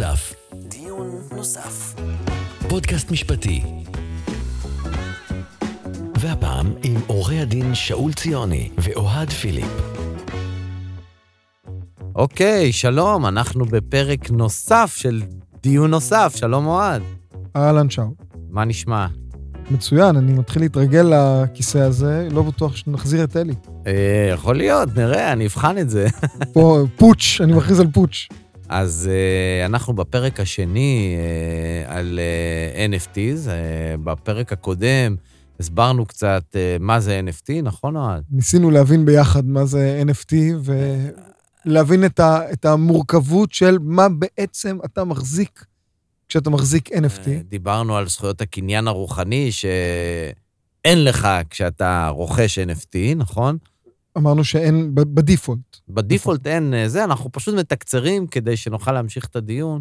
נוסף. דיון נוסף. פודקאסט משפטי. והפעם עם עורכי הדין שאול ציוני ואוהד פיליפ. אוקיי, שלום, אנחנו בפרק נוסף של דיון נוסף. שלום אוהד. אהלן שאול. מה נשמע? מצוין, אני מתחיל להתרגל לכיסא הזה, לא בטוח שנחזיר את אלי. אה, יכול להיות, נראה, אני אבחן את זה. פה פוטש, אני מכריז על פוטש. אז אה, אנחנו בפרק השני אה, על אה, NFTs. אה, בפרק הקודם הסברנו קצת אה, מה זה NFT, נכון אוהד? ניסינו להבין ביחד מה זה NFT ולהבין את, ה, את המורכבות של מה בעצם אתה מחזיק כשאתה מחזיק NFT. דיברנו על זכויות הקניין הרוחני שאין לך כשאתה רוכש NFT, נכון? אמרנו שאין ב default. ב default אין אה, זה, אנחנו פשוט מתקצרים כדי שנוכל להמשיך את הדיון.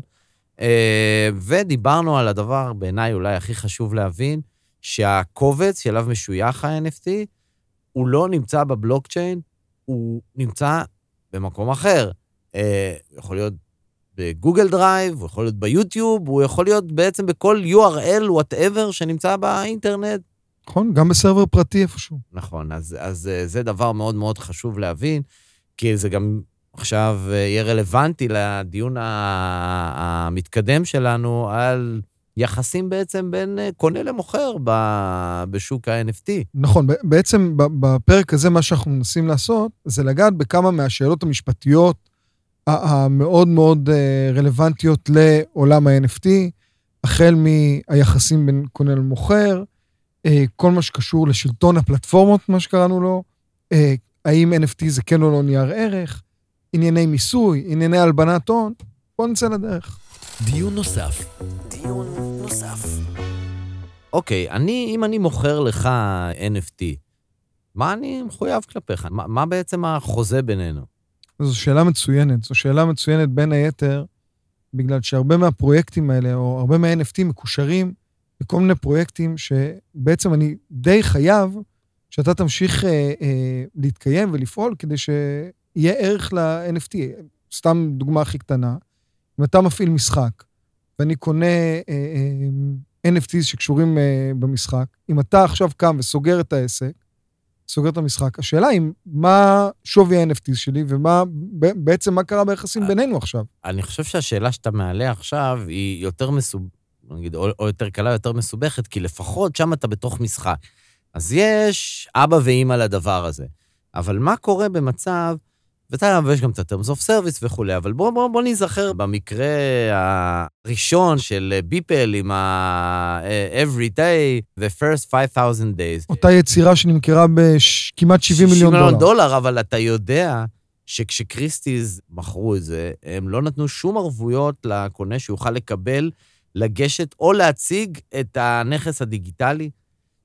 אה, ודיברנו על הדבר, בעיניי אולי הכי חשוב להבין, שהקובץ שאליו משוייך ה-NFT, הוא לא נמצא בבלוקצ'יין, הוא נמצא במקום אחר. אה, יכול להיות ב Google Drive, הוא יכול להיות ביוטיוב, הוא יכול להיות בעצם בכל URL, whatever, שנמצא באינטרנט, נכון? גם בסרבר פרטי איפשהו. נכון, אז, אז אה, זה דבר מאוד מאוד חשוב להבין, כי זה גם עכשיו אה, יהיה רלוונטי לדיון המתקדם שלנו על יחסים בעצם בין אה, קונה למוכר בשוק ה-NFT. נכון, בעצם בפרק הזה מה שאנחנו מנסים לעשות זה לגעת בכמה מהשאלות המשפטיות המאוד מאוד רלוונטיות לעולם ה-NFT, החל מהיחסים בין קונה למוכר, כל מה שקשור לשלטון הפלטפורמות, מה שקראנו לו, אה, האם NFT זה כן או לא נייר ערך, ענייני מיסוי, ענייני הלבנת הון, בואו נצא לדרך. דיון נוסף. דיון נוסף. אוקיי, אני, אם אני מוכר לך NFT, מה אני מחויב כלפיך? מה, מה בעצם החוזה בינינו? זו שאלה מצוינת. זו שאלה מצוינת בין היתר, בגלל שהרבה מהפרויקטים האלה, או הרבה מה-NFT מקושרים לכל מיני פרויקטים שבעצם אני די חייב שאתה תמשיך אה, אה, להתקיים ולפעול כדי שיהיה ערך ל-NFT. סתם דוגמה הכי קטנה, אם אתה מפעיל משחק ואני קונה אה, אה, NFTs שקשורים אה, במשחק, אם אתה עכשיו קם וסוגר את העסק, סוגר את המשחק. השאלה היא, מה שווי ה-NFT שלי, ומה, בעצם מה קרה ביחסים בינינו עכשיו? אני חושב שהשאלה שאתה מעלה עכשיו היא יותר מסוב... נגיד, או, או יותר קלה, יותר מסובכת, כי לפחות שם אתה בתוך משחק. אז יש אבא ואימא לדבר הזה. אבל מה קורה במצב, ואתה ויש גם את ה-terms of service וכולי, אבל בוא, בוא, בוא ניזכר במקרה הראשון של ביפל עם ה-every day, the first 5,000 days. אותה יצירה שנמכרה בכמעט 70 מיליון דולר. דולר, אבל אתה יודע שכשקריסטיז מכרו את זה, הם לא נתנו שום ערבויות לקונה שיוכל לקבל, לגשת או להציג את הנכס הדיגיטלי.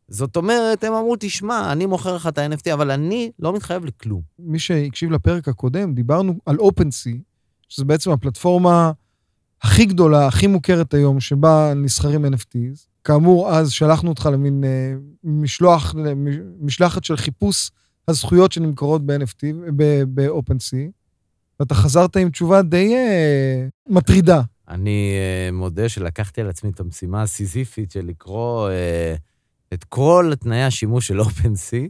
זאת אומרת, הם אמרו, תשמע, אני מוכר לך את ה-NFT, אבל אני לא מתחייב לכלום. מי שהקשיב לפרק הקודם, דיברנו על OpenSea, שזה בעצם הפלטפורמה הכי גדולה, הכי מוכרת היום, שבה נסחרים NFTs. כאמור, אז שלחנו אותך למין אה, משלוח, משלחת של חיפוש הזכויות שנמכרות ב-NFT, ב-OpenSea, ואתה חזרת עם תשובה די אה, מטרידה. אני uh, מודה שלקחתי על עצמי את המשימה הסיזיפית של לקרוא uh, את כל תנאי השימוש של OpenSea,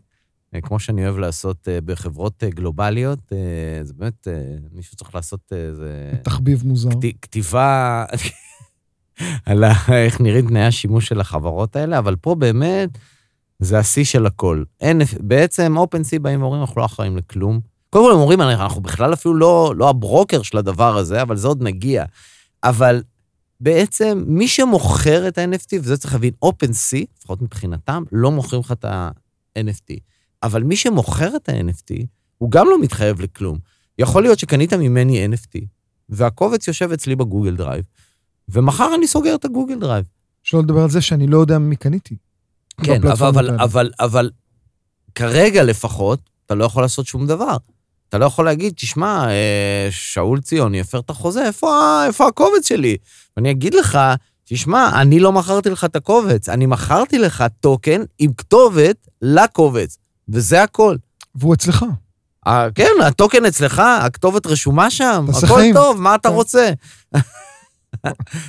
uh, כמו שאני אוהב לעשות בחברות גלובליות. זה באמת, מישהו צריך לעשות איזה... תחביב מוזר. כת, כתיבה על איך נראים תנאי השימוש של החברות האלה, אבל פה באמת זה השיא של הכל. אין, בעצם OpenSea באים ואומרים, אנחנו לא אחראים לכלום. קודם כל הם אומרים, אנחנו בכלל אפילו לא, לא הברוקר של הדבר הזה, אבל זה עוד נגיע. אבל בעצם מי שמוכר את ה-NFT, וזה צריך להבין, OpenSea, לפחות מבחינתם, לא מוכרים לך את ה-NFT. אבל מי שמוכר את ה-NFT, הוא גם לא מתחייב לכלום. יכול להיות שקנית ממני NFT, והקובץ יושב אצלי ב Google Drive, ומחר אני סוגר את ה Google Drive. שלא לדבר על זה שאני לא יודע ממי קניתי. כן, אבל, אבל. אבל, אבל כרגע לפחות, אתה לא יכול לעשות שום דבר. אתה לא יכול להגיד, תשמע, אה, שאול ציוני הפר את החוזה, איפה, איפה הקובץ שלי? ואני אגיד לך, תשמע, אני לא מכרתי לך את הקובץ, אני מכרתי לך טוקן עם כתובת לקובץ, וזה הכל. והוא אצלך. אה, כן, הטוקן אצלך, הכתובת רשומה שם, הכל חיים. טוב, מה אתה כן. רוצה?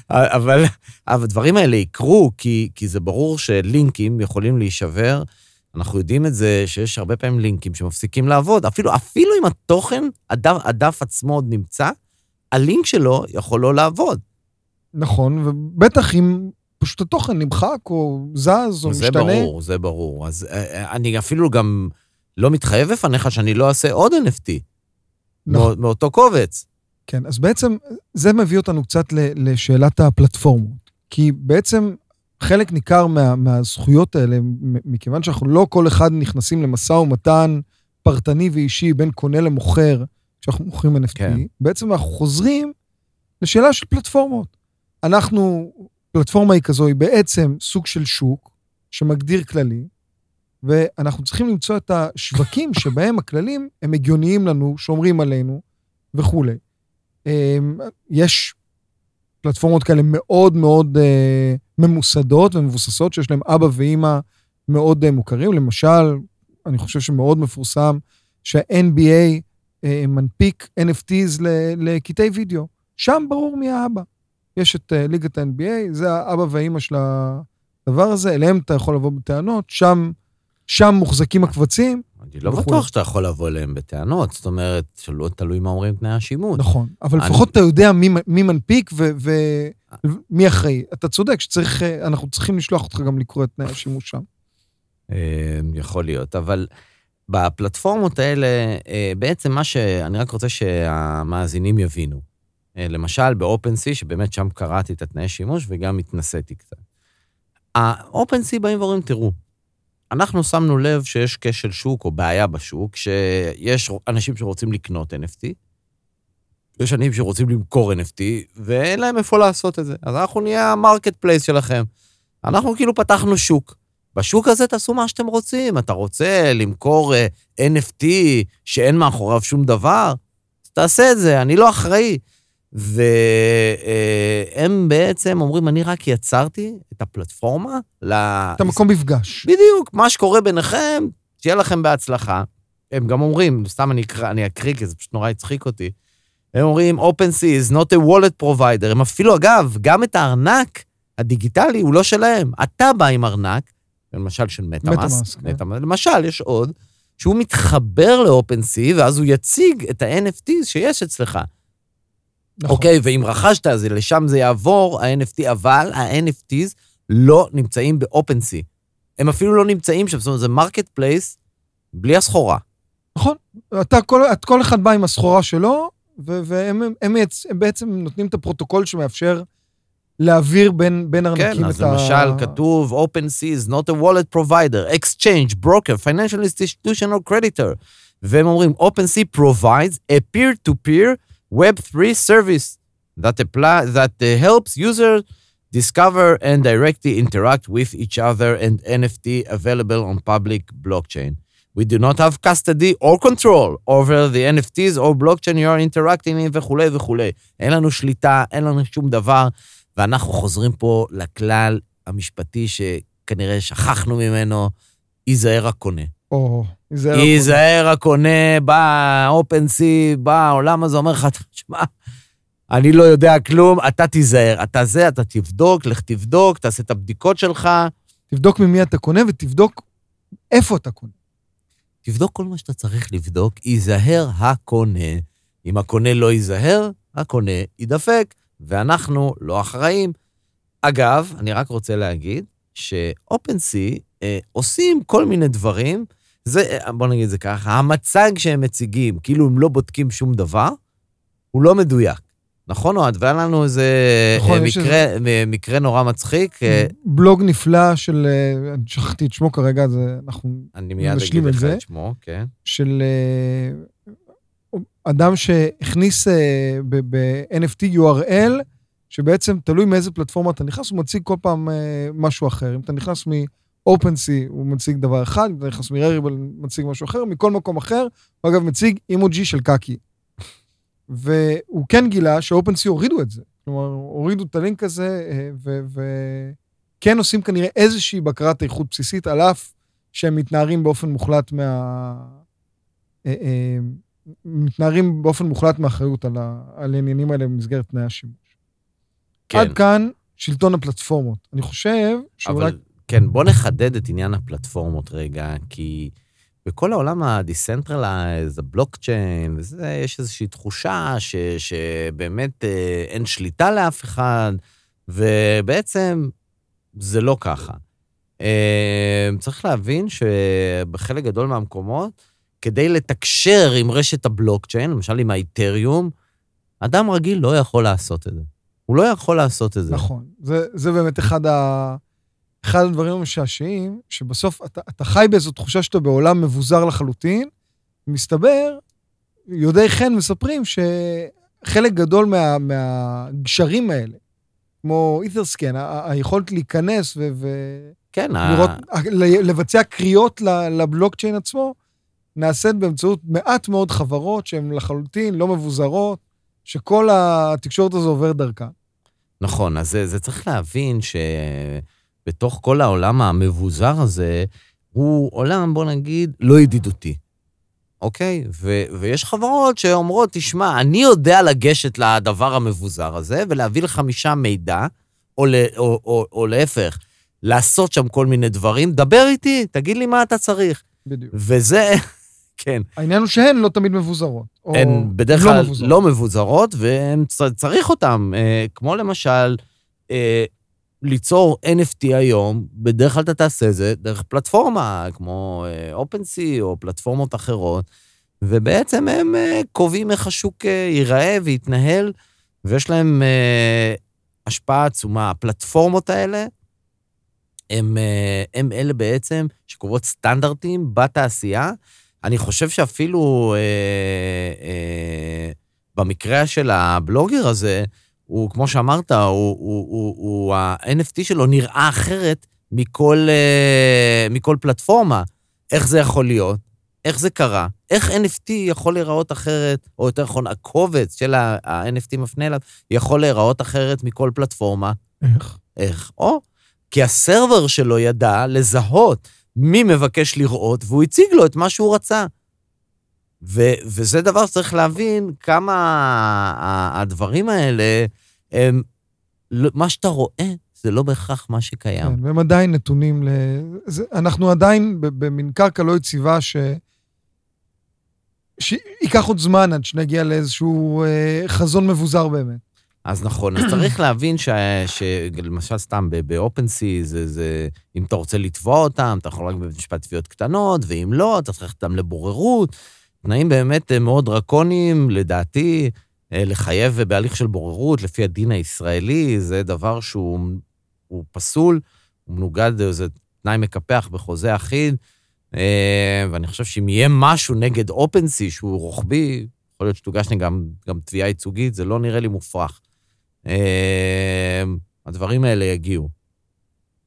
אבל, אבל הדברים האלה יקרו, כי, כי זה ברור שלינקים יכולים להישבר. אנחנו יודעים את זה שיש הרבה פעמים לינקים שמפסיקים לעבוד. אפילו, אפילו אם התוכן, הדף, הדף עצמו עוד נמצא, הלינק שלו יכול לא לעבוד. נכון, ובטח אם פשוט התוכן נמחק או זז או זה משתנה. ברור, זה ברור. אז אה, אה, אני אפילו גם לא מתחייב בפניך שאני לא אעשה עוד NFT נכון. מא- מאותו קובץ. כן, אז בעצם זה מביא אותנו קצת לשאלת הפלטפורמות. כי בעצם חלק ניכר מה, מהזכויות האלה, מכיוון שאנחנו לא כל אחד נכנסים למשא ומתן פרטני ואישי בין קונה למוכר, כשאנחנו מוכרים NFT, כן. בעצם אנחנו חוזרים לשאלה של פלטפורמות. אנחנו, פלטפורמה היא כזו, היא בעצם סוג של שוק שמגדיר כללים, ואנחנו צריכים למצוא את השווקים שבהם הכללים הם הגיוניים לנו, שומרים עלינו וכולי. אמ, יש פלטפורמות כאלה מאוד מאוד אה, ממוסדות ומבוססות, שיש להם אבא ואימא מאוד אה, מוכרים. למשל, אני חושב שמאוד מפורסם שה-NBA אה, מנפיק NFTs לקטעי וידאו. שם ברור מי האבא. יש את אה, ליגת ה-NBA, זה האבא והאימא של הדבר הזה, אליהם אתה יכול לבוא בטענות, שם, שם מוחזקים הקבצים. אני לא וכולי. בטוח שאתה יכול לבוא אליהם בטענות, זאת אומרת, שלא תלוי מה אומרים תנאי השימוש. נכון, אבל אני- לפחות אתה יודע מי, מי מנפיק ומי אחראי. אתה צודק שצריך, אה, אנחנו צריכים לשלוח אותך גם לקרוא את תנאי השימוש שם. אה, יכול להיות, אבל בפלטפורמות האלה, אה, בעצם מה ש... אני רק רוצה שהמאזינים יבינו. אה, למשל, ב-OpenSea, שבאמת שם קראתי את התנאי שימוש וגם התנסיתי קצת. ה-OpenSea באים ואומרים, תראו, אנחנו שמנו לב שיש כשל שוק או בעיה בשוק, שיש אנשים שרוצים לקנות NFT, יש אנשים שרוצים למכור NFT, ואין להם איפה לעשות את זה. אז אנחנו נהיה ה marketplace שלכם. אנחנו כאילו פתחנו שוק. בשוק הזה תעשו מה שאתם רוצים. אתה רוצה למכור אה, NFT שאין מאחוריו שום דבר? אז תעשה את זה, אני לא אחראי. והם בעצם אומרים, אני רק יצרתי את הפלטפורמה ל... את המקום מפגש. בדיוק, מה שקורה ביניכם, שיהיה לכם בהצלחה. הם גם אומרים, סתם אני אקרא, אני אקריא, כי זה פשוט נורא הצחיק אותי. הם אומרים, OpenSea is not a wallet provider. הם אפילו, אגב, גם את הארנק הדיגיטלי הוא לא שלהם. אתה בא עם ארנק, למשל של MetaMask, MetaMask, כן. למשל, יש עוד, שהוא מתחבר ל-OpenSea, ואז הוא יציג את ה-NFTs שיש אצלך. נכון. אוקיי, ואם רכשת, אז לשם זה יעבור, ה-NFT, אבל ה-NFTs לא נמצאים ב-OpenSea. הם אפילו לא נמצאים שם, זאת אומרת, זה marketplace בלי הסחורה. נכון. אתה, כל, את, כל אחד בא עם הסחורה שלו, ו- והם הם, מייצ- הם בעצם נותנים את הפרוטוקול שמאפשר להעביר בין, בין ארנקים כן, אז את ה... למשל כתוב, OpenSea is not a wallet provider, exchange, broker, financial institution or creditor. והם אומרים, OpenSea provides a peer-to-peer Web3 service that, apply, that uh, helps users discover and directly interact with each other and NFT available on public blockchain. We do not have custody or control over the NFTs or blockchain you are interacting in וכולי וכולי. אין לנו שליטה, אין לנו שום דבר, ואנחנו חוזרים פה לכלל המשפטי שכנראה שכחנו ממנו, ייזהר הקונה. או, ייזהר. הקונה, בא OpenSea, בא העולם הזה, אומר לך, תשמע, אני לא יודע כלום, אתה תיזהר. אתה זה, אתה תבדוק, לך תבדוק, תעשה את הבדיקות שלך, תבדוק ממי אתה קונה ותבדוק איפה אתה קונה. תבדוק כל מה שאתה צריך לבדוק, ייזהר הקונה. אם הקונה לא ייזהר, הקונה יידפק, ואנחנו לא אחראים. אגב, אני רק רוצה להגיד ש-OpenSea אה, עושים כל מיני דברים, זה, בוא נגיד את זה ככה, המצג שהם מציגים, כאילו הם לא בודקים שום דבר, הוא לא מדויק. נכון, אוהד? והיה לנו איזה נכון, אה, מקרה, אה, מקרה נורא מצחיק, אה, בלוג נפלא של, אני שכחתי את שמו כרגע, אז אנחנו, אני מיד נשלים אגיד את לך זה. את שמו, כן. של אדם שהכניס ב-NFT URL, שבעצם תלוי מאיזה פלטפורמה אתה נכנס, הוא מציג כל פעם משהו אחר. אם אתה נכנס מ-OpenSea, הוא מציג דבר אחד, אם אתה נכנס הוא מציג משהו אחר, מכל מקום אחר, הוא אגב מציג אימוג'י של קקי. והוא כן גילה ש-OpenSea הורידו את זה. כלומר, הורידו את הלינק הזה, אה, וכן עושים כנראה איזושהי בקרת איכות בסיסית, על אף שהם מתנערים באופן מוחלט מה... אה, אה, מתנערים באופן מוחלט מאחריות על, ה... על העניינים האלה במסגרת תנאי השימוש. כן. עד כאן שלטון הפלטפורמות. אני חושב שאולי... אבל כן, בוא נחדד את עניין הפלטפורמות רגע, כי בכל העולם ה-decentralized, הבלוקצ'יין, וזה, יש איזושהי תחושה ש, שבאמת אה, אין שליטה לאף אחד, ובעצם זה לא ככה. אה, צריך להבין שבחלק גדול מהמקומות, כדי לתקשר עם רשת הבלוקצ'יין, למשל עם האיתריום, אדם רגיל לא יכול לעשות את זה. הוא לא יכול לעשות את זה. נכון. זה, זה באמת אחד, ה, אחד הדברים המשעשעים, שבסוף אתה, אתה חי באיזו תחושה שאתה בעולם מבוזר לחלוטין, מסתבר, יודעי חן מספרים שחלק גדול מה, מהגשרים האלה, כמו אית'רסקן, היכולת להיכנס ו... ו... כן, לראות, ה... לבצע קריאות לבלוקצ'יין עצמו, נעשית באמצעות מעט מאוד חברות שהן לחלוטין לא מבוזרות, שכל התקשורת הזו עוברת דרכה. נכון, אז זה, זה צריך להבין שבתוך כל העולם המבוזר הזה, הוא עולם, בוא נגיד, לא ידידותי, אוקיי? ו, ויש חברות שאומרות, תשמע, אני יודע לגשת לדבר המבוזר הזה ולהביא לך משם מידע, או, ל, או, או, או להפך, לעשות שם כל מיני דברים, דבר איתי, תגיד לי מה אתה צריך. בדיוק. וזה, כן. העניין הוא שהן לא תמיד מבוזרות. או הן בדרך לא כלל מבוזרות. לא מבוזרות, וצריך אותן. אה, כמו למשל, אה, ליצור NFT היום, בדרך כלל אתה תעשה זה דרך פלטפורמה, כמו אה, OpenSea או פלטפורמות אחרות, ובעצם הם אה, קובעים איך השוק אה, ייראה ויתנהל, ויש להם השפעה עצומה. הפלטפורמות האלה, הם, הם אלה בעצם שקובעות סטנדרטים בתעשייה. אני חושב שאפילו אה, אה, במקרה של הבלוגר הזה, הוא, כמו שאמרת, הוא, הוא, הוא, הוא, ה-NFT שלו נראה אחרת מכל, אה, מכל פלטפורמה. איך זה יכול להיות? איך זה קרה? איך NFT יכול להיראות אחרת, או יותר נכון, הקובץ של ה-NFT מפנה אליו, יכול להיראות אחרת מכל פלטפורמה? איך? איך? או, כי הסרבר שלו ידע לזהות מי מבקש לראות, והוא הציג לו את מה שהוא רצה. ו- וזה דבר שצריך להבין כמה הדברים האלה, הם, לא- מה שאתה רואה, זה לא בהכרח מה שקיים. כן, והם עדיין נתונים ל... זה, אנחנו עדיין במין קרקע לא יציבה ש... שייקח עוד זמן עד שנגיע לאיזשהו אה, חזון מבוזר באמת. אז נכון, אז צריך להבין ש- שלמשל סתם ב-OpenSea, זה, זה, אם אתה רוצה לתבוע אותם, אתה יכול רק בבית משפט תביעות קטנות, ואם לא, אתה צריך ללכת אותם לבוררות. תנאים באמת אה, מאוד דרקוניים, לדעתי, אה, לחייב בהליך של בוררות לפי הדין הישראלי, זה דבר שהוא הוא פסול, הוא מנוגד, זה תנאי מקפח בחוזה אחיד, אה, ואני חושב שאם יהיה משהו נגד OpenSea שהוא רוחבי, יכול להיות שתוגשנה גם, גם תביעה ייצוגית, זה לא נראה לי מופרך. אה, הדברים האלה יגיעו.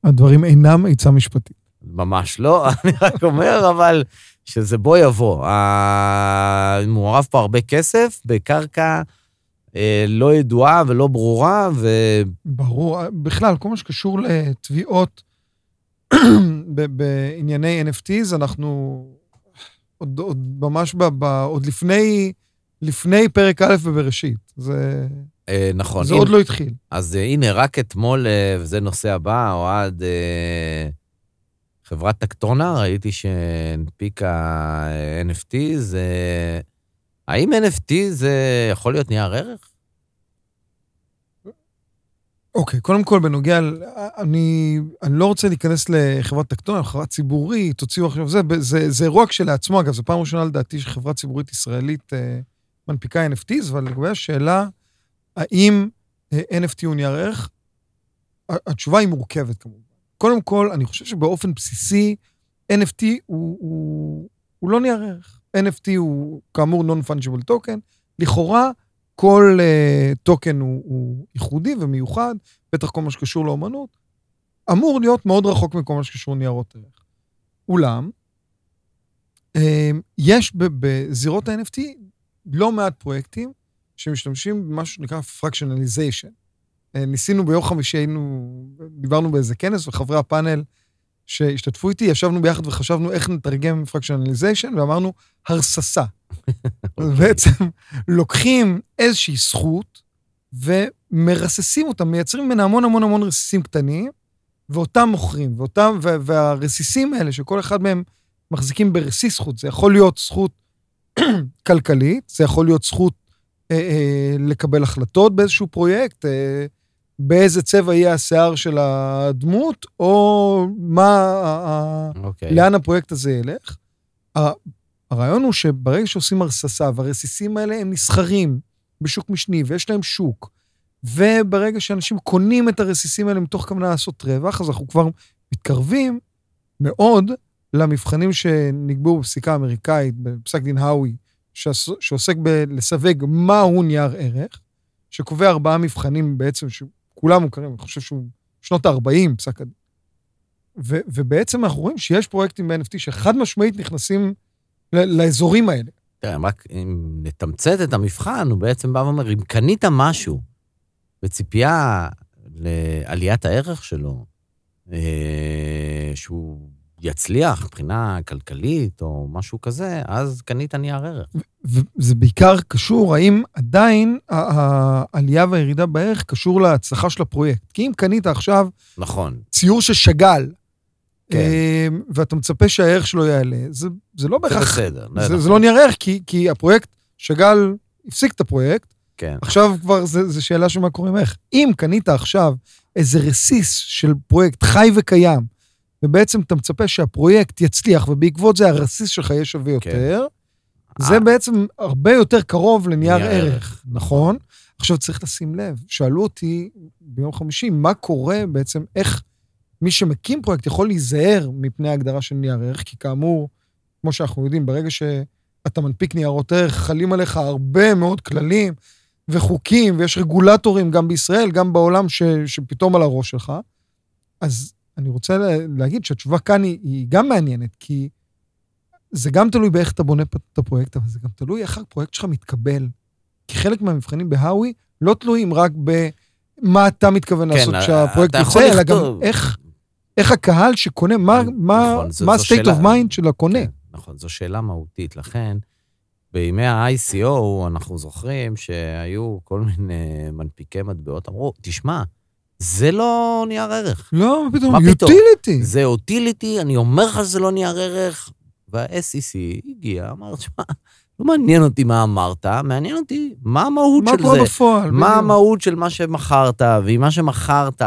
הדברים אינם עצה משפטית. ממש לא, אני רק אומר, אבל שזה בוא יבוא. מעורב פה הרבה כסף בקרקע אה, לא ידועה ולא ברורה, ו... ברור. בכלל, כל מה שקשור לתביעות בענייני NFTs, אנחנו עוד, עוד ממש ב, ב, עוד לפני, לפני פרק א' בבראשית. זה, אה, נכון. זה הנה- עוד לא התחיל. אז אה, הנה, רק אתמול, וזה נושא הבא, אוהד, אה, חברת טקטונה, ראיתי שהנפיקה אה, NFTs. אה, האם NFT זה יכול להיות נייר ערך? אוקיי, קודם כל, בנוגע, אני, אני לא רוצה להיכנס לחברת טקטונה, חברה ציבורית, תוציאו עכשיו זה, זה, זה אירוע כשלעצמו, אגב, זו פעם ראשונה לדעתי שחברה ציבורית ישראלית אה, מנפיקה NFTs, אבל לגבי השאלה, האם אה, NFT הוא נייר ערך, התשובה היא מורכבת כמובן. קודם כל, אני חושב שבאופן בסיסי, NFT הוא, הוא, הוא לא נייר ערך. NFT הוא כאמור Non-Fungible Token, לכאורה, כל uh, טוקן הוא, הוא ייחודי ומיוחד, בטח כל מה שקשור לאומנות, אמור להיות מאוד רחוק מכל מה שקשור לניירות ערך. אולם, uh, יש בזירות ה-NFT לא מעט פרויקטים שמשתמשים במשהו שנקרא Fractionalization. Uh, ניסינו ביום חמישי, היינו, דיברנו באיזה כנס, וחברי הפאנל שהשתתפו איתי, ישבנו ביחד וחשבנו איך נתרגם Fractionalization, ואמרנו, הרססה. בעצם לוקחים איזושהי זכות מרססים אותם, מייצרים ממנה המון המון המון רסיסים קטנים, ואותם מוכרים, ואותם, וה, והרסיסים האלה, שכל אחד מהם מחזיקים ברסיס זכות, זה יכול להיות זכות כלכלית, זה יכול להיות זכות אה, אה, לקבל החלטות באיזשהו פרויקט, אה, באיזה צבע יהיה השיער של הדמות, או מה, אוקיי. לאן הפרויקט הזה ילך. הרעיון הוא שברגע שעושים הרססה, והרסיסים האלה הם נסחרים בשוק משני, ויש להם שוק, וברגע שאנשים קונים את הרסיסים האלה מתוך כוונה לעשות רווח, אז אנחנו כבר מתקרבים מאוד למבחנים שנקבעו בפסיקה האמריקאית, בפסק דין האווי, שעוסק בלסווג מהו נייר ערך, שקובע ארבעה מבחנים בעצם, שכולם מוכרים, אני חושב שהוא שנות ה-40, פסק הדין. ובעצם אנחנו רואים שיש פרויקטים ב-NFT שחד משמעית נכנסים לאזורים האלה. תראה, רק אם נתמצת את המבחן, הוא בעצם בא ואומר, אם קנית משהו בציפייה לעליית הערך שלו, אה, שהוא יצליח מבחינה כלכלית או משהו כזה, אז קנית נייר ערך. וזה בעיקר קשור, האם עדיין העלייה והירידה בערך קשור להצלחה של הפרויקט. כי אם קנית עכשיו נכון. ציור ששגל, כן. אה, ואתה מצפה שהערך שלו יעלה, זה, זה לא זה בהכרח... בסדר. זה, נכון. זה לא נייר ערך, כי, כי הפרויקט, שגל הפסיק את הפרויקט, כן. עכשיו כבר זה, זה שאלה של מה קורה עם איך. אם קנית עכשיו איזה רסיס של פרויקט חי וקיים, ובעצם אתה מצפה שהפרויקט יצליח, ובעקבות זה הרסיס שלך יהיה שווה יותר, זה אה. בעצם הרבה יותר קרוב לנייר נייר ערך, ערך, נכון? עכשיו צריך לשים לב, שאלו אותי ביום חמישי, מה קורה בעצם, איך מי שמקים פרויקט יכול להיזהר מפני ההגדרה של נייר ערך, כי כאמור, כמו שאנחנו יודעים, ברגע שאתה מנפיק ניירות ערך, חלים עליך הרבה מאוד כללים וחוקים, ויש רגולטורים גם בישראל, גם בעולם, ש, שפתאום על הראש שלך. אז אני רוצה לה- להגיד שהתשובה כאן היא, היא גם מעניינת, כי זה גם תלוי באיך אתה בונה את הפרויקט, אבל זה גם תלוי איך הפרויקט שלך מתקבל. כי חלק מהמבחנים בהאווי לא תלויים רק במה אתה מתכוון כן, לעשות כשהפרויקט יוצא, אלא גם. איך, איך הקהל שקונה, מה, מה, נכון, זו- מה זו ה-state שאלה. of mind של הקונה. כן, נכון, זו שאלה מהותית. לכן, בימי ה-ICO, אנחנו זוכרים שהיו כל מיני מנפיקי מטבעות, אמרו, תשמע, זה לא נייר ערך. לא, מה פתאום, מה פתאום? utility. זה אוטיליטי, אני אומר לך שזה לא נייר ערך. וה-SEC הגיע, אמר, תשמע, לא מעניין אותי מה אמרת, מעניין אותי מה המהות מה של קורה זה. בפועל? מה בדיוק. המהות של מה שמכרת, ואם מה שמכרת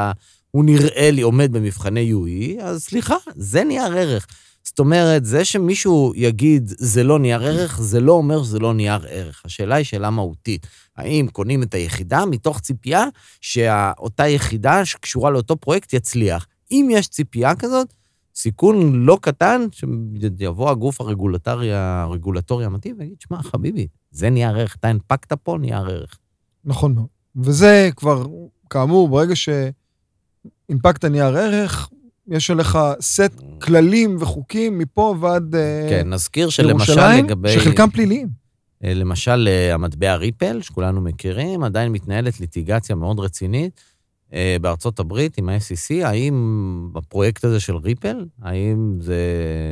הוא נראה לי עומד במבחני UE, אז סליחה, זה נייר ערך. זאת אומרת, זה שמישהו יגיד זה לא נייר ערך, זה לא אומר שזה לא נייר ערך. השאלה היא שאלה מהותית. האם קונים את היחידה מתוך ציפייה שאותה יחידה שקשורה לאותו פרויקט יצליח? אם יש ציפייה כזאת, סיכון לא קטן שיבוא הגוף הרגולטורי, הרגולטורי המתאים ויגיד, שמע, חביבי, זה נייר ערך, אתה הנפקת פה נייר ערך. נכון מאוד. וזה כבר, כאמור, ברגע שהנפקת נייר ערך, יש עליך סט כללים וחוקים מפה ועד אה, כן, נזכיר שלמשל לגבי... שחלקם פליליים. אה, למשל, אה, המטבע Ripple, שכולנו מכירים, עדיין מתנהלת ליטיגציה מאוד רצינית בארצות הברית עם ה-SEC. האם הפרויקט הזה של ריפל, האם זה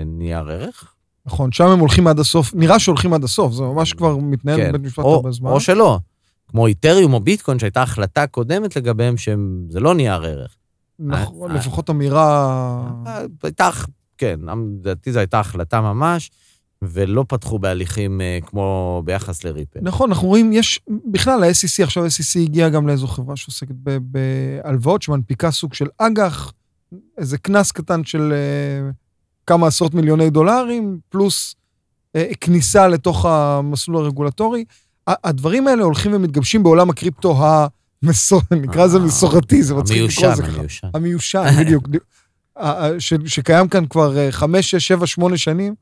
נייר ערך? נכון, שם הם הולכים עד הסוף, נראה שהולכים עד הסוף, זה ממש כבר מתנהל כן. בבית משפט או, הרבה זמן. או שלא. כמו איתריום או ביטקוין, שהייתה החלטה קודמת לגביהם שזה לא נייר ערך. נכון, אה, לפחות אמירה... אה, הייתה, כן, לדעתי זו הייתה החלטה ממש, ולא פתחו בהליכים אה, כמו ביחס לריפל. נכון, אנחנו רואים, יש, בכלל, ה-SEC, עכשיו ה-SEC הגיע גם לאיזו חברה שעוסקת בהלוואות, שמנפיקה סוג של אג"ח, איזה קנס קטן של אה, כמה עשרות מיליוני דולרים, פלוס אה, כניסה לתוך המסלול הרגולטורי. ה- הדברים האלה הולכים ומתגבשים בעולם הקריפטו המסור... נקרא לזה אה, מסורתי, זה מצחיק לקרוא המיושן, לזה ככה. המיושן. המיושן, בדיוק. ה- ה- ש- שקיים כאן כבר אה, חמש, שש, שבע, שמונה שנים.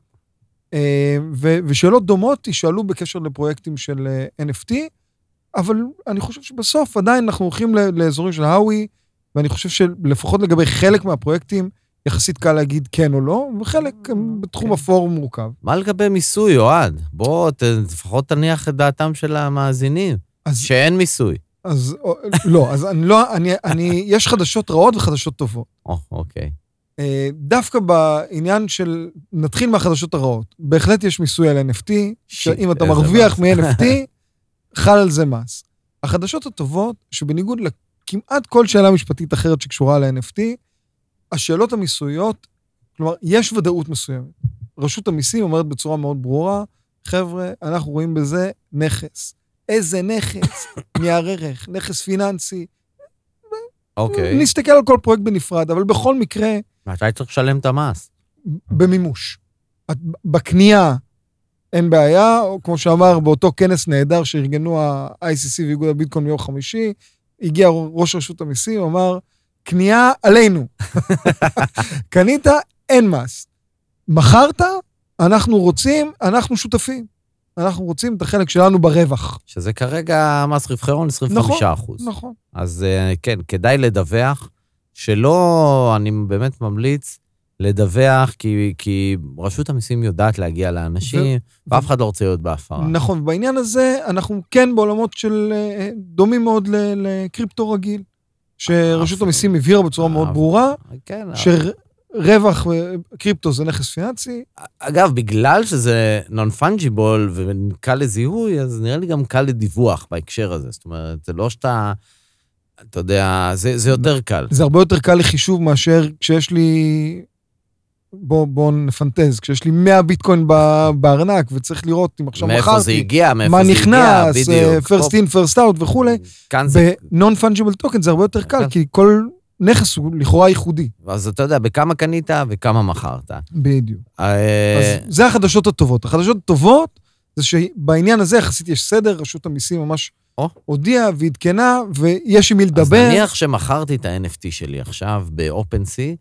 אה, ושאלות דומות יישאלו בקשר לפרויקטים של NFT, אבל אני חושב שבסוף עדיין אנחנו הולכים לאזורים של האווי, ואני חושב שלפחות לגבי חלק מהפרויקטים, יחסית קל להגיד כן או לא, וחלק בתחום כן. אפור מורכב. מה לגבי מיסוי, אוהד? בוא, לפחות תניח את דעתם של המאזינים, אז, שאין מיסוי. אז לא, אז אני לא, אני, אני, יש חדשות רעות וחדשות טובות. או, אוקיי. אה, דווקא בעניין של, נתחיל מהחדשות הרעות. בהחלט יש מיסוי על NFT, שאם אתה מרוויח. מ-NFT, חל על זה מס. החדשות הטובות, שבניגוד לכמעט כל שאלה משפטית אחרת שקשורה ל-NFT, השאלות המיסויות, כלומר, יש ודאות מסוימת. רשות המיסים אומרת בצורה מאוד ברורה, חבר'ה, אנחנו רואים בזה נכס. איזה נכס? נייר ערך, נכס פיננסי. אוקיי. נסתכל על כל פרויקט בנפרד, אבל בכל מקרה, מתי צריך לשלם את המס? במימוש. בקנייה אין בעיה, או כמו שאמר באותו כנס נהדר שארגנו ה-ICC ואיגוד הביטקוין ביום חמישי, הגיע ראש רשות המיסים, אמר, קנייה עלינו. קנית, אין מס. מכרת, אנחנו רוצים, אנחנו שותפים. אנחנו רוצים את החלק שלנו ברווח. שזה כרגע מס רווחי הון 25 אחוז. נכון. אז אה, כן, כדאי לדווח, שלא, אני באמת ממליץ לדווח, כי, כי רשות המיסים יודעת להגיע לאנשים, ואף אחד לא רוצה להיות בהפרה. נכון, ובעניין הזה אנחנו כן בעולמות של אה, דומים מאוד לקריפטו רגיל, שרשות אה, המיסים הבהירה בצורה מאוד אה, ברורה, כן, שרווח אה, קריפטו זה נכס פיננסי, אגב, בגלל שזה נון-פונג'יבול וקל לזיהוי, אז נראה לי גם קל לדיווח בהקשר הזה. זאת אומרת, זה לא שאתה, אתה יודע, זה, זה יותר קל. זה הרבה יותר קל לחישוב מאשר כשיש לי... בוא, בוא נפנטז, כשיש לי 100 ביטקוין בארנק וצריך לראות אם עכשיו מאיפה זה מכרתי, הגיע, מאיפה מה זה הגיע, נכנס, אה, בדיוק. first in, first out וכולי, כאן זה... fungible token זה הרבה יותר קל. כי כל נכס הוא לכאורה ייחודי. אז אתה יודע, בכמה קנית וכמה מכרת. בדיוק. אה, אז זה החדשות הטובות. החדשות הטובות זה שבעניין הזה יחסית יש סדר, רשות המיסים ממש או. הודיעה ועדכנה, ויש עם מי אז לדבר. נניח שמכרתי את ה-NFT שלי עכשיו ב-OpenSea,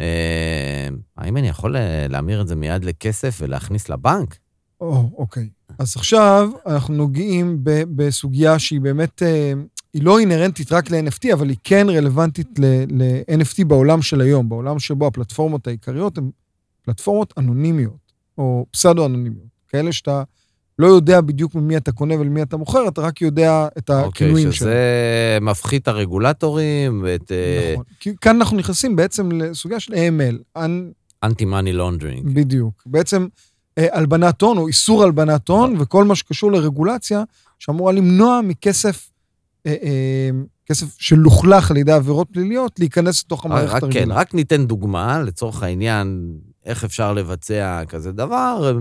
אה, האם אני יכול אה, להמיר את זה מיד לכסף ולהכניס לבנק? או, אוקיי. אז עכשיו אנחנו נוגעים בסוגיה שהיא באמת, אה, היא לא אינהרנטית רק ל-NFT, אבל היא כן רלוונטית ל-NFT בעולם של היום, בעולם שבו הפלטפורמות העיקריות הן פלטפורמות אנונימיות, או פסאדו-אנונימיות. כאלה שאתה לא יודע בדיוק ממי אתה קונה ולמי אתה מוכר, אתה רק יודע את אוקיי, הכינויים שלהם. שזה מפחית את הרגולטורים ואת אה, נכון. כי כאן אנחנו נכנסים בעצם לסוגיה של AML, אנ- אנטי-מאני לונדרינג. בדיוק. בעצם אה, הלבנת הון או איסור הלבנת הון וכל מה שקשור לרגולציה, שאמורה למנוע מכסף, כסף שלוכלך על ידי עבירות פליליות, להיכנס לתוך המערכת רק כן, הרגילה. רק ניתן דוגמה, לצורך העניין, איך אפשר לבצע כזה דבר.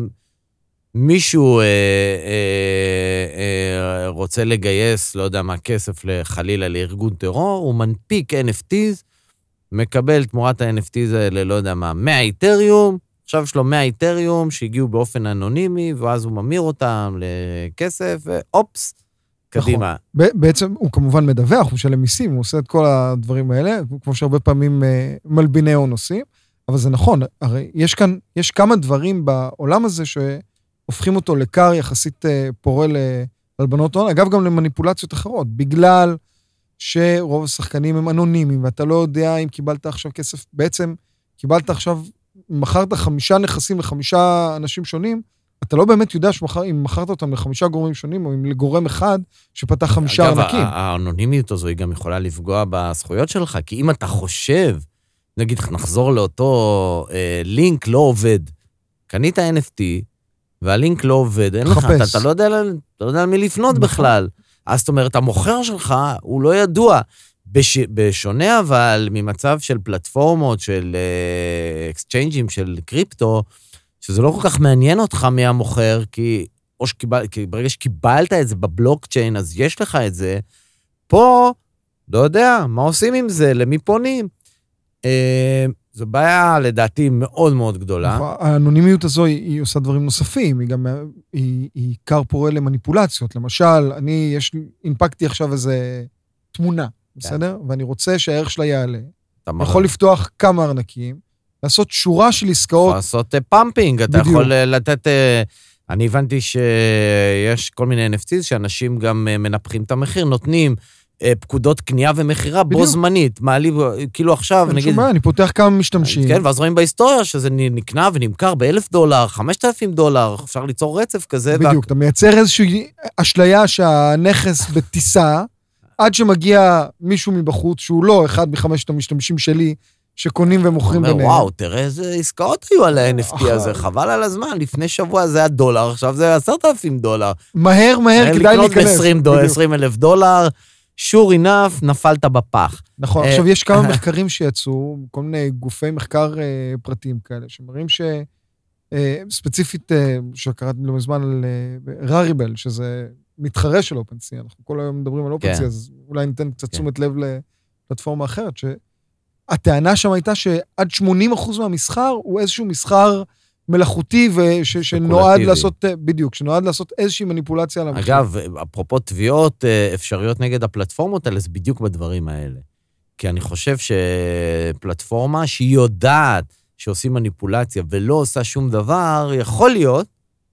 מישהו אה, אה, אה, רוצה לגייס, לא יודע מה, כסף חלילה לארגון טרור, הוא מנפיק NFTs, מקבל תמורת ה-NFTs האלה, לא יודע מה, 100 איתריום, עכשיו יש לו 100 איתריום שהגיעו באופן אנונימי, ואז הוא ממיר אותם לכסף, ואופס. קדימה. ב- בעצם הוא כמובן מדווח, הוא משלם מיסים, הוא עושה את כל הדברים האלה, כמו שהרבה פעמים אה, מלביני הון עושים, אבל זה נכון, הרי יש כאן, יש כמה דברים בעולם הזה שהופכים אותו לכר יחסית אה, פורה להלבנות הון, אגב, גם למניפולציות אחרות, בגלל שרוב השחקנים הם אנונימיים, ואתה לא יודע אם קיבלת עכשיו כסף, בעצם קיבלת עכשיו, מכרת חמישה נכסים לחמישה אנשים שונים, אתה לא באמת יודע שמחר, אם מכרת אותם לחמישה גורמים שונים, או אם לגורם אחד שפתח חמישה אגב, ענקים. ה- האנונימיות הזו היא גם יכולה לפגוע בזכויות שלך, כי אם אתה חושב, נגיד, נחזור לאותו אה, לינק לא עובד, קנית NFT, והלינק לא עובד, אין לך, אתה. אתה, לא יודע, אתה לא יודע למי לפנות נכון. בכלל. אז זאת אומרת, המוכר שלך הוא לא ידוע. בש, בשונה אבל ממצב של פלטפורמות, של אקסצ'יינג'ים, של קריפטו, שזה לא כל כך מעניין אותך מי המוכר, כי, או שקיבל, כי ברגע שקיבלת את זה בבלוקצ'יין, אז יש לך את זה. פה, לא יודע, מה עושים עם זה? למי פונים? אה, זו בעיה, לדעתי, מאוד מאוד גדולה. נכון, האנונימיות הזו, היא, היא עושה דברים נוספים, היא גם, היא, היא כר פורה למניפולציות. למשל, אני, יש הנפקתי עכשיו איזה תמונה, בסדר? ואני רוצה שהערך שלה יעלה. אתה יכול לפתוח כמה ארנקים, לעשות שורה של עסקאות, לעשות pumping, אתה בדיוק. יכול אה, לתת... אה, אני הבנתי שיש כל מיני NFTs שאנשים גם אה, מנפחים את המחיר, נותנים אה, פקודות קנייה ומכירה בו. זמנית. מעלים, אה, כאילו עכשיו, אין נגיד... שום בעיה, אני פותח כמה משתמשים. כן, ואז רואים בהיסטוריה שזה נקנה ונמכר באלף דולר, חמשת אלפים דולר, אפשר ליצור רצף כזה. בדיוק, אתה מייצר איזושהי אשליה שהנכס בטיסה, עד שמגיע מישהו מבחוץ, שהוא לא אחד מחמשת המשתמשים שלי, שקונים ומוכרים אומר, ביניהם. וואו, תראה איזה עסקאות היו על ה-NFT אחלה. הזה, חבל על הזמן, לפני שבוע זה היה דולר, עכשיו זה עשרת אלפים דולר. מהר מהר כדאי לקנות להיכנס. ב-20 דולר, בדיוק. 20 אלף דולר, sure enough, נפלת בפח. נכון, אה, עכשיו יש כמה מחקרים שיצאו, כל מיני גופי מחקר אה, פרטיים כאלה, שמראים ש... אה, ספציפית, אה, שקראתי לא מזמן על אה, ראריבל, שזה מתחרה של אופנסי, אנחנו כל היום מדברים על אופנסי, כן. אז אולי ניתן קצת כן. תשומת לב לפלטפורמה אחרת, שהטענה שם הייתה שעד 80% מהמסחר הוא איזשהו מסחר מלאכותי, וש, שנועד. לעשות, אה, בדיוק, שנועד לעשות איזושהי מניפולציה על המחיר. אגב, אפרופו תביעות אה, אפשריות נגד הפלטפורמות האלה, זה בדיוק בדברים האלה. כי אני חושב שפלטפורמה שהיא יודעת שעושים מניפולציה ולא עושה שום דבר, יכול להיות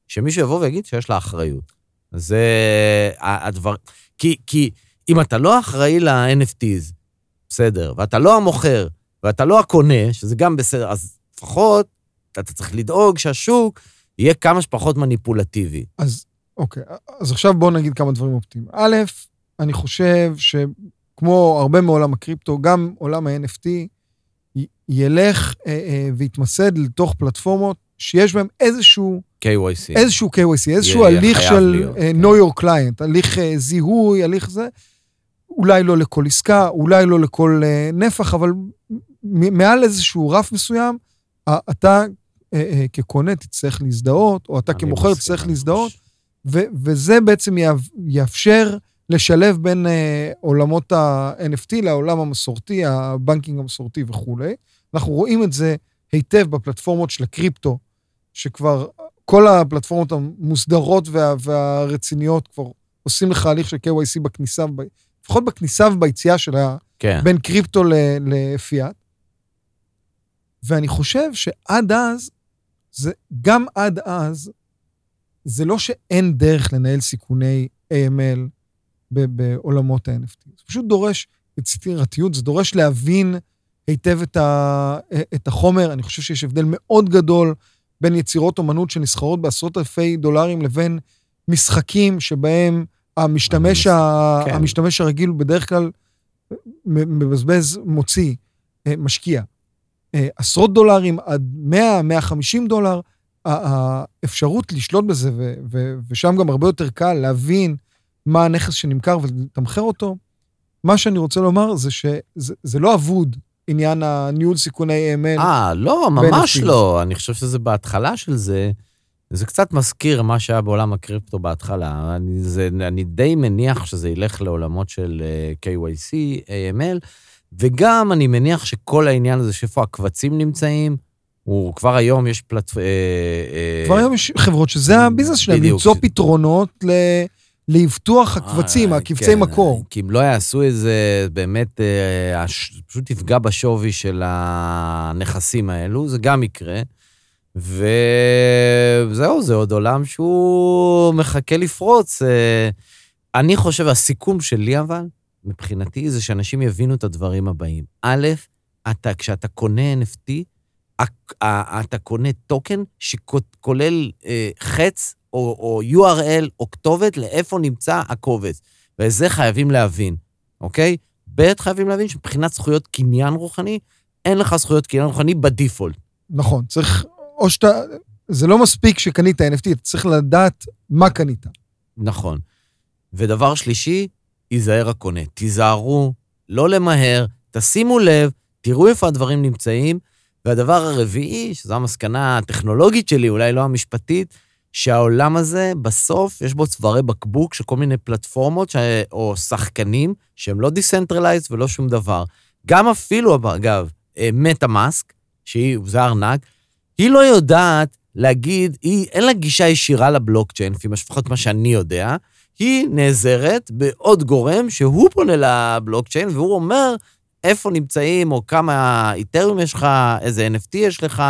שמישהו יבוא ויגיד שיש לה אחריות. זה הדבר... כי, כי אם אתה לא אחראי ל-NFTs, בסדר, ואתה לא המוכר, ואתה לא הקונה, שזה גם בסדר, אז לפחות אתה צריך לדאוג שהשוק יהיה כמה שפחות מניפולטיבי. אז אוקיי, אז עכשיו בואו נגיד כמה דברים אופטימיים. א', אני חושב שכמו הרבה מעולם הקריפטו, גם עולם ה-NFT י- ילך אה, אה, ויתמסד לתוך פלטפורמות שיש בהן איזשהו, KYC. איזשהו KYC, איזשהו יהיה הליך של להיות, כן. know your client, הליך אה, זיהוי, הליך זה, אולי לא לכל עסקה, אולי לא לכל אה, נפח, אבל מעל איזשהו רף מסוים, אתה אה, אה, כקונה תצטרך להזדהות, או אתה כמוכר תצטרך להזדהות. ו- וזה בעצם יאפשר לשלב בין אה, עולמות ה-NFT לעולם המסורתי, הבנקינג המסורתי וכולי. אנחנו רואים את זה היטב בפלטפורמות של הקריפטו, שכבר כל הפלטפורמות המוסדרות וה- והרציניות כבר עושים לך הליך של KYC בכניסה, לפחות בכניסה וביציאה של ה... כן. בין קריפטו לפיאט. ואני חושב שעד אז, זה, גם עד אז, זה לא שאין דרך לנהל סיכוני AML בעולמות ה-NFT. זה פשוט דורש יצירתיות, זה דורש להבין היטב את, ה, את החומר. אני חושב שיש הבדל מאוד גדול בין יצירות אומנות שנסחרות בעשרות אלפי דולרים לבין משחקים שבהם המשתמש, ה, כן. המשתמש הרגיל הוא בדרך כלל מבזבז, מוציא, אה, משקיע. אה, עשרות דולרים עד 100, 150 דולר, האפשרות לשלוט בזה, ו- ו- ושם גם הרבה יותר קל להבין מה הנכס שנמכר ולתמחר אותו, מה שאני רוצה לומר זה שזה זה לא אבוד, עניין הניהול סיכוני AML. אה, לא, ממש. לא. אני חושב שזה בהתחלה של זה, זה קצת מזכיר מה שהיה בעולם הקריפטו בהתחלה. אני, זה, אני די מניח שזה ילך לעולמות של אה, KYC, AML, וגם אני מניח שכל העניין הזה, שאיפה הקבצים נמצאים, הוא כבר היום יש פלטפורמה... כבר היום יש חברות שזה הביזנס שלהם. למצוא פתרונות ל- לאבטוח הקבצים, אה, הקבצי כן, מקור. כי אם לא יעשו את זה, באמת, אה, פשוט יפגע בשווי של הנכסים האלו, זה גם יקרה. וזהו, זה עוד עולם שהוא מחכה לפרוץ. אה, אני חושב, הסיכום שלי אבל, מבחינתי, זה שאנשים יבינו את הדברים הבאים. א', אתה, כשאתה קונה NFT, אתה קונה טוקן שכולל אה, חץ או, או URL או כתובת לאיפה נמצא הקובץ. ואת זה חייבים להבין, אוקיי? ב', חייבים להבין שמבחינת זכויות קניין רוחני, אין לך זכויות קניין רוחני בדיפולט. נכון, צריך, או שאתה, זה לא מספיק שקנית NFT, אתה צריך לדעת מה קנית. נכון. ודבר שלישי, ייזהר הקונה. תיזהרו, לא למהר, תשימו לב, תראו איפה הדברים נמצאים. והדבר הרביעי, שזו המסקנה הטכנולוגית שלי, אולי לא המשפטית, שהעולם הזה, בסוף יש בו צווארי בקבוק של כל מיני פלטפורמות ש... או שחקנים שהם לא decentralized ולא שום דבר. גם אפילו, אגב, MetaMask, שהיא, זה ארנק, היא לא יודעת להגיד, היא, אין לה גישה ישירה לבלוקצ'יין, לפחות מה שאני יודע, היא נעזרת בעוד גורם שהוא פונה לבלוקצ'יין, והוא אומר איפה נמצאים, או כמה Ethereum יש לך, איזה NFT יש לך,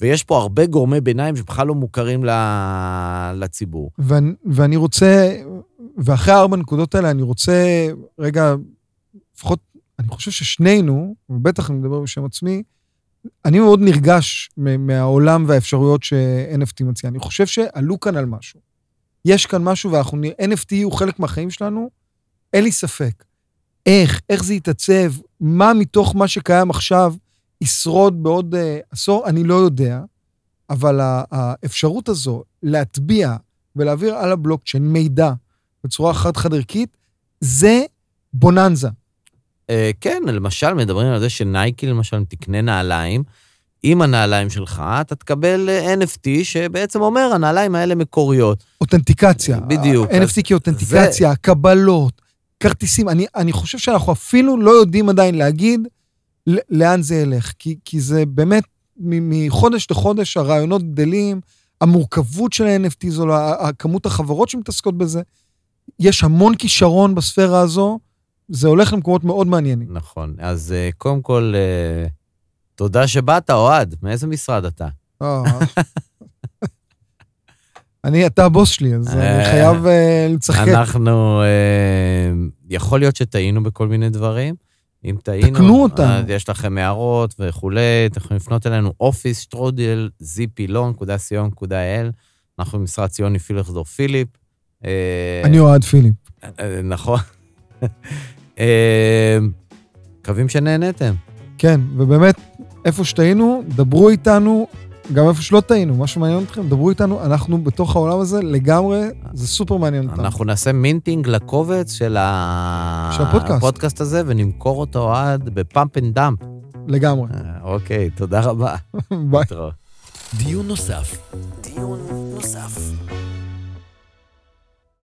ויש פה הרבה גורמי ביניים שבכלל לא מוכרים לציבור. ואני, ואני רוצה, ואחרי הארבע נקודות האלה, אני רוצה, רגע, לפחות, אני חושב ששנינו, ובטח אני מדבר בשם עצמי, אני מאוד נרגש מהעולם והאפשרויות ש-NFT מציע. אני חושב שעלו כאן על משהו. יש כאן משהו, ואנחנו נראה, NFT הוא חלק מהחיים שלנו, אין לי ספק. איך, איך זה יתעצב, מה מתוך מה שקיים עכשיו ישרוד בעוד uh, עשור, אני לא יודע, אבל האפשרות הזו להטביע ולהעביר על הבלוקצ'יין מידע בצורה חד-חד ערכית, זה בוננזה. אה, כן, למשל, מדברים על זה שנייקי, למשל, תקנה נעליים, עם הנעליים שלך, אתה תקבל אה, NFT שבעצם אומר, הנעליים האלה מקוריות. אותנטיקציה. בדיוק. NFT כאותנטיקציה, זה... קבלות, כרטיסים. אני, אני חושב שאנחנו אפילו לא יודעים עדיין להגיד לאן זה ילך, כי, כי זה באמת, מחודש לחודש הרעיונות גדלים, המורכבות של ה-NFT זו, הכמות החברות שמתעסקות בזה. יש המון כישרון בספירה הזו, זה הולך למקומות מאוד מעניינים. נכון. אז uh, קודם כל, uh, תודה שבאת, אוהד. מאיזה משרד אתה? אה, אני, אתה הבוס שלי, אז אני חייב לצחק. אנחנו, יכול להיות שטעינו בכל מיני דברים. אם טעינו, תקנו אותנו. יש לכם הערות וכולי, אתם יכולים לפנות אלינו, אופיס, שטרודל, zpilon.co.il. אנחנו במשרד ציוני פילחזור פיליפ. אני אוהד פיליפ. נכון. מקווים שנהנתם. כן, ובאמת, איפה שטעינו, דברו איתנו, גם איפה שלא טעינו, מה שמעניין אתכם, דברו איתנו, אנחנו בתוך העולם הזה לגמרי, זה סופר מעניין אותנו. אנחנו נעשה minting לקובץ של, ה... של הפודקאסט. הפודקאסט הזה, ונמכור אותו עד ב pump and dump. לגמרי. אוקיי, תודה רבה. ביי. דיון נוסף. דיון נוסף.